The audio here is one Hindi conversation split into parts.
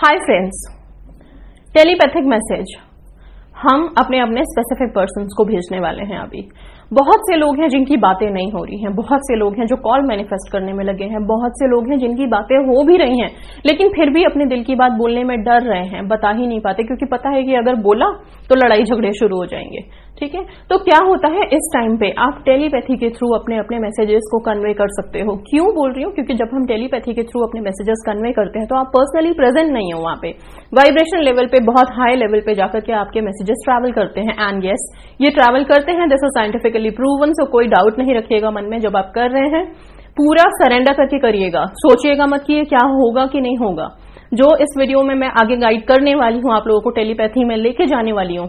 हाय फ्रेंड्स टेलीपैथिक मैसेज हम अपने अपने स्पेसिफिक पर्सन को भेजने वाले हैं अभी। बहुत से लोग हैं जिनकी बातें नहीं हो रही हैं। बहुत से लोग हैं जो कॉल मैनिफेस्ट करने में लगे हैं। बहुत से लोग हैं जिनकी बातें हो भी रही हैं, लेकिन फिर भी अपने दिल की बात बोलने में डर रहे हैं, बता ही नहीं पाते, क्योंकि पता है कि अगर बोला तो लड़ाई झगड़े शुरू हो जाएँगे। ठीक है? तो क्या होता है इस टाइम पे? आप टेलीपैथी के थ्रू अपने अपने मैसेजेस को कन्वे कर सकते हो। क्यों बोल रही हूँ? क्योंकि जब हम टेलीपैथी के थ्रू अपने मैसेजेस कन्वे करते हैं तो आप पर्सनली प्रेजेंट नहीं हो वहाँ पे। वाइब्रेशन लेवल पे, बहुत हाई लेवल पे जाकर के आपके मैसेजेस ट्रैवल करते हैं। एंड येस ये ट्रैवल करते हैं। दिस साइंटिफिकली प्रूवन सो कोई डाउट नहीं रखिएगा मन में जब आप कर रहे हैं। पूरा सरेंडर करके करिएगा। सोचिएगा मत कि ये क्या होगा कि नहीं होगा। जो इस वीडियो में मैं आगे गाइड करने वाली हूँ, आप लोगों को टेलीपैथी में लेके जाने वाली हूँ।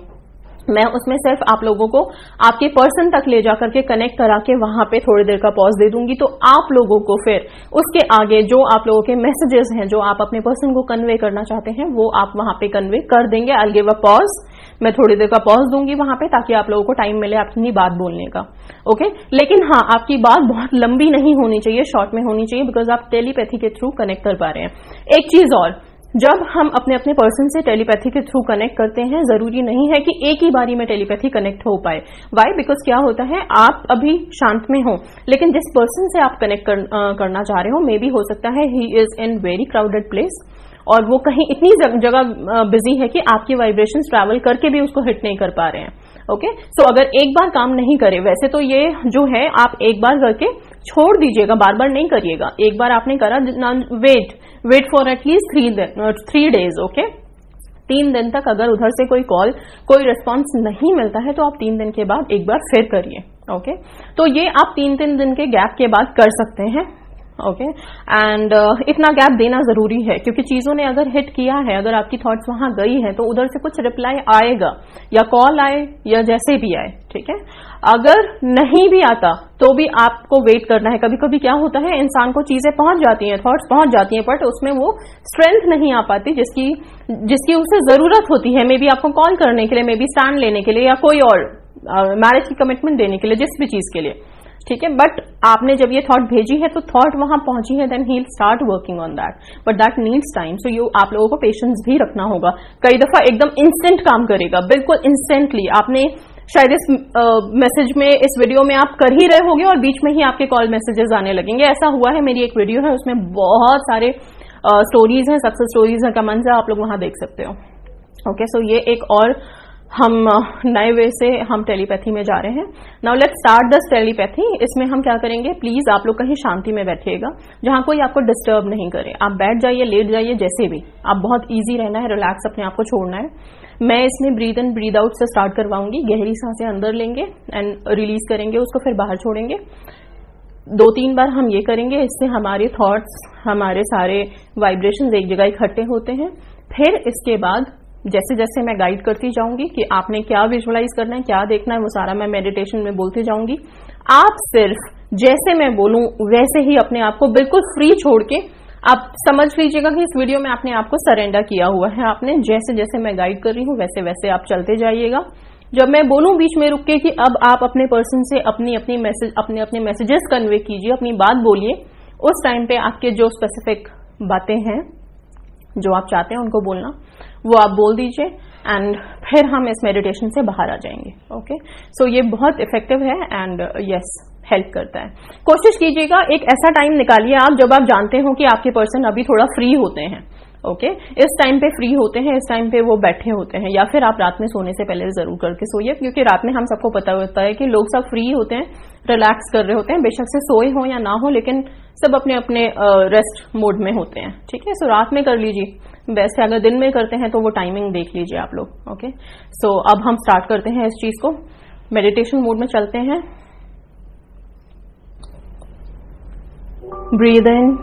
मैं उसमें सिर्फ़ आप लोगों को आपके पर्सन तक ले जाकर के कनेक्ट करा के वहाँ पे थोड़ी देर का पॉज दे दूँगी। तो आप लोगों को फिर उसके आगे जो आप लोगों के मैसेजेस हैं, जो आप अपने पर्सन को कन्वे करना चाहते हैं, वो आप वहाँ पे कन्वे कर देंगे। आई गिव अ पॉज मैं थोड़ी देर का पॉज दूँगी वहाँ पे ताकि आप लोगों को टाइम मिले अपनी बात बोलने का। ओके लेकिन हाँ आपकी बात बहुत लंबी नहीं होनी चाहिए शॉर्ट में होनी चाहिए बिकॉज़ आप टेलीपैथी के थ्रू कनेक्ट कर पा रहे हैं। एक चीज़ और जब हम अपने अपने पर्सन से टेलीपैथी के थ्रू कनेक्ट करते हैं ज़रूरी नहीं है कि एक ही बारी में टेलीपैथी कनेक्ट हो पाए। वाई बिकॉज़ क्या होता है आप अभी शांत में हो लेकिन जिस पर्सन से आप कनेक्ट कर, करना चाह रहे हो मे बी हो सकता है he is in very crowded place और वो कहीं इतनी जगह बिज़ी है कि आपकी वाइब्रेशन ट्रैवल करके भी उसको हिट नहीं कर पा रहे हैं। Okay okay? सो so, अगर एक बार काम नहीं करे वैसे तो ये जो है आप एक बार करके छोड़ दीजिएगा बार बार नहीं करिएगा। एक बार आपने करा wait wait for at least three three days okay तीन दिन तक अगर उधर से कोई कॉल कोई रिस्पॉन्स नहीं मिलता है तो आप तीन दिन के बाद एक बार फिर करिए ओके तो ये आप तीन तीन दिन के गैप के बाद कर सकते हैं। ओके एंड uh, इतना गैप देना ज़रूरी है क्योंकि चीज़ों ने अगर हिट किया है अगर आपकी थॉट्स वहाँ गई है तो उधर से कुछ रिप्लाई आएगा या कॉल आए या जैसे भी आए ठीक है? अगर नहीं भी आता तो भी आपको वेट करना है। कभी कभी क्या होता है इंसान को चीज़ें पहुँच जाती हैं थॉट्स पहुँच जाती हैं बट उसमें वो स्ट्रेंथ नहीं आ पाती जिसकी जिसकी उसे ज़रूरत होती है। मे बी आपको कॉल करने के लिए मे बी स्टैंड लेने के लिए या कोई और मैरिज की कमिटमेंट देने के लिए जिस भी चीज़ के लिए। ठीक है? बट आपने जब ये थॉट भेजी है तो थॉट वहाँ पहुँची है then he start working on that but that needs time so you आप लोगों को पेशेंस भी रखना होगा। कई दफ़ा एकदम इंस्टेंट काम करेगा। बिल्कुल इंस्टेंटली आपने शायद इस मैसेज में इस वीडियो में आप कर ही रहे होंगे और बीच में ही आपके कॉल मैसेजेस आने लगेंगे। ऐसा हुआ है मेरी एक वीडियो है उसमें बहुत सारे स्टोरीज हैं सक्सेस स्टोरीज हैं कमेंट्स है आप लोग वहाँ देख सकते हो। ओके okay, सो so ये एक और हम नए वे से हम टेलीपैथी में जा रहे हैं। Now let start this telepathy इसमें हम क्या करेंगे? प्लीज़ आप लोग कहीं शांति में बैठिएगा, जहाँ कोई आपको डिस्टर्ब नहीं करे। आप बैठ जाइए, लेट जाइए, जैसे भी। आप बहुत ईजी रहना है रिलैक्स अपने आप को छोड़ना है। मैं इसमें ब्रीद इन ब्रीद आउट से स्टार्ट करवाऊँगी। गहरी साँसें अंदर लेंगे एंड रिलीज़ करेंगे उसको, फिर बाहर छोड़ेंगे। दो तीन बार हम ये करेंगे, इससे हमारे थॉट्स हमारे सारे वाइब्रेशन एक जगह इकट्ठे होते हैं। फिर इसके बाद जैसे जैसे मैं गाइड करती जाऊँगी कि आपने क्या विजुअलाइज करना है, क्या देखना है, वो सारा मैं मेडिटेशन में बोलती जाऊँगी। आप सिर्फ़ जैसे मैं बोलूँ, वैसे ही अपने आप को बिल्कुल फ्री छोड़ के आप समझ लीजिएगा कि इस वीडियो में आपने आपको सरेंडर किया हुआ है। आपने जैसे जैसे मैं गाइड कर रही हूँ वैसे वैसे आप चलते जाइएगा। जब मैं बोलूँ बीच में रुक के कि अब आप अपने पर्सन से अपनी अपनी मैसेज अपने अपने मैसेजेस कन्वे कीजिए, अपनी बात बोलिए, उस टाइम पे आपके जो स्पेसिफिक बातें हैं जो आप चाहते हैं उनको बोलना, वो आप बोल दीजिए एंड फिर हम इस मेडिटेशन से बाहर आ जाएँगे ओके सो ये बहुत इफ़ेक्टिव है एंड यस हेल्प करता है। कोशिश कीजिएगा, एक ऐसा टाइम निकालिए आप जब आप जानते हो कि आपके पर्सन अभी थोड़ा फ्री होते हैं। Okay okay? इस टाइम पे फ्री होते हैं, इस टाइम पे वो बैठे होते हैं, या फिर आप रात में सोने से पहले ज़रूर करके सोइए, क्योंकि रात में हम सबको पता होता है कि लोग सब फ्री होते हैं रिलैक्स कर रहे होते हैं, बेशक से सोए हो या ना हो, लेकिन सब अपने अपने रेस्ट मोड में होते हैं। ठीक है? सो रात में कर लीजिए। वैसे अगर दिन में करते हैं तो वो टाइमिंग देख लीजिए आप लोग। ओके सो अब हम स्टार्ट करते हैं इस चीज़ को। मेडिटेशन मोड में चलते हैं। Breathe in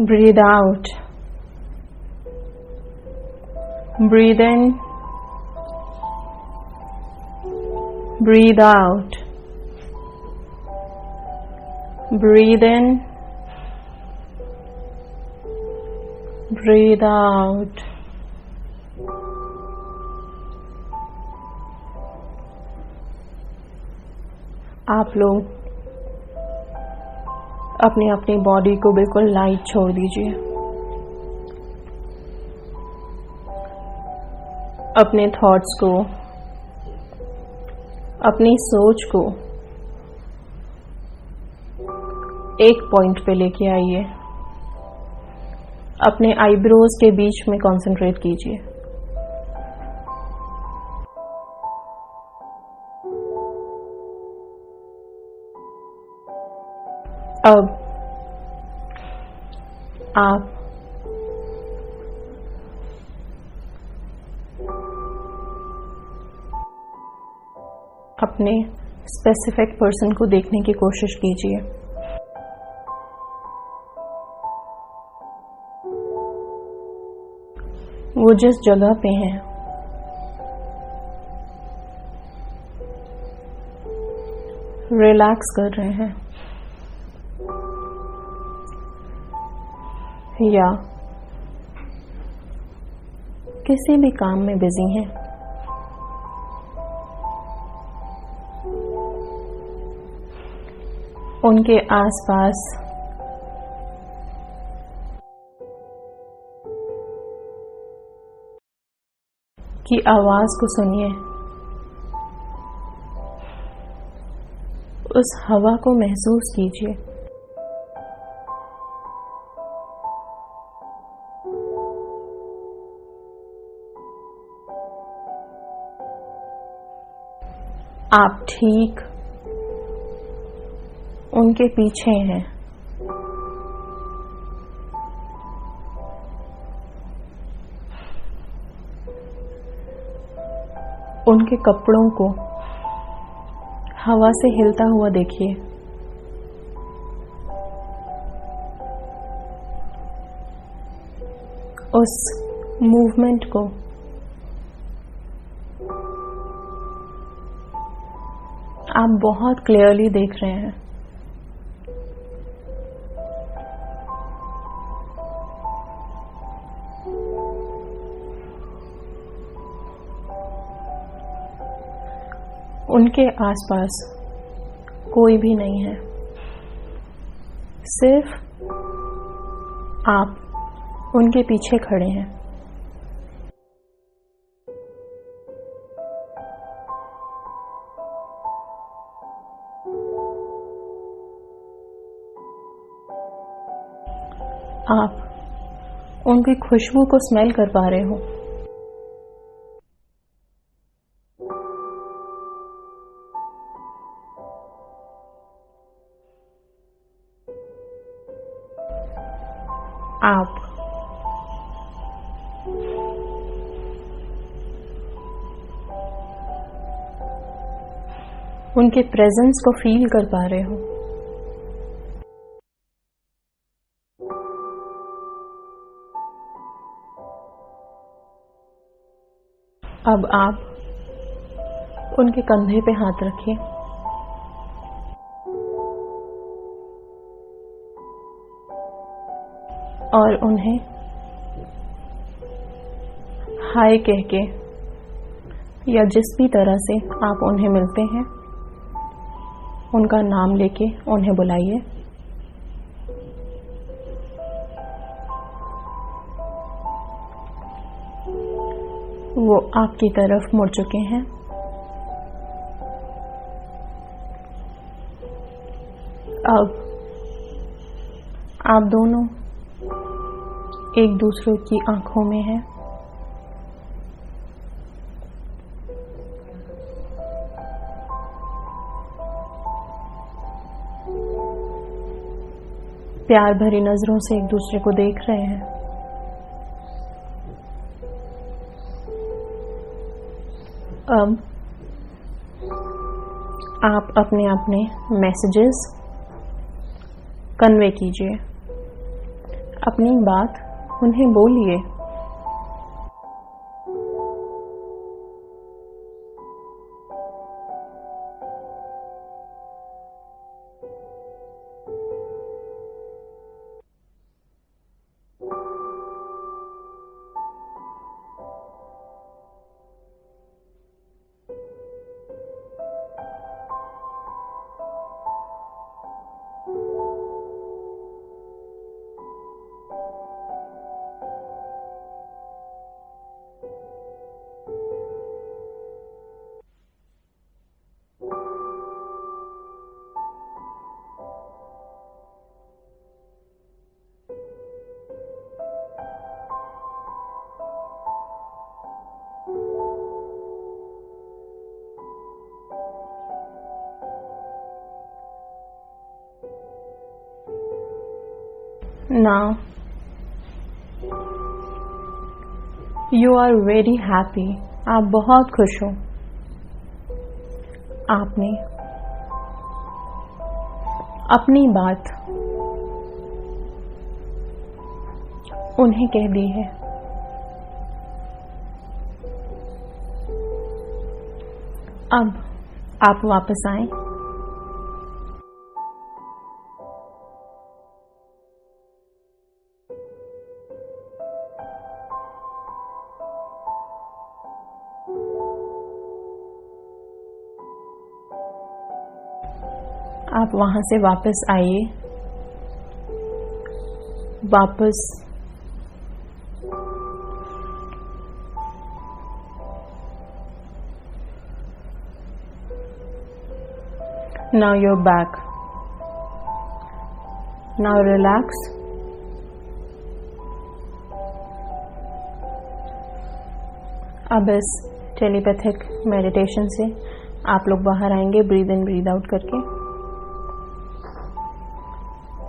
Breathe out breathe in breathe out Breathe in. Breathe out. आप लोग अपनी अपनी बॉडी को बिल्कुल लाइट छोड़ दीजिए। अपने थॉट्स को, अपनी सोच को एक पॉइंट पे लेके आइए। अपने आईब्रोज के बीच में कंसंट्रेट कीजिए। अब आप अपने स्पेसिफिक पर्सन को देखने की कोशिश कीजिए। वो जिस जगह पे हैं रिलैक्स कर रहे हैं। या किसी भी काम में बिज़ी हैं। उनके आसपास की आवाज़ को सुनिए। उस हवा को महसूस कीजिए। आप ठीक उनके पीछे हैं। उनके कपड़ों को हवा से हिलता हुआ देखिए। उस मूवमेंट को आप बहुत क्लियरली देख रहे हैं। उनके आसपास कोई भी नहीं है। सिर्फ़ आप उनके पीछे खड़े हैं। आप उनकी खुशबू को स्मेल कर पा रहे हो। आप उनके प्रेजेंस को फील कर पा रहे हो। अब आप उनके कंधे पे हाथ रखिए। और उन्हें हाय कह के या जिस भी तरह से आप उन्हें मिलते हैं, उनका नाम लेके उन्हें बुलाइए। वो आपकी तरफ़ मुड़ चुके हैं। अब आप दोनों एक दूसरे की आँखों में है। प्यार भरी नज़रों से एक दूसरे को देख रहे हैं। अब आप अपने अपने मैसेजेस कन्वे कीजिए। अपनी बात उन्हें बोलिए। Now you are very happy. आप बहुत खुश हो। आपने अपनी बात उन्हें कह दी है। अब आप वापस आए। आप वहाँ से वापस आइए वापस Now you're back. Now relax. अब इस टेलीपैथिक मेडिटेशन से आप लोग बाहर आएँगे ब्रीद इन ब्रीद आउट करके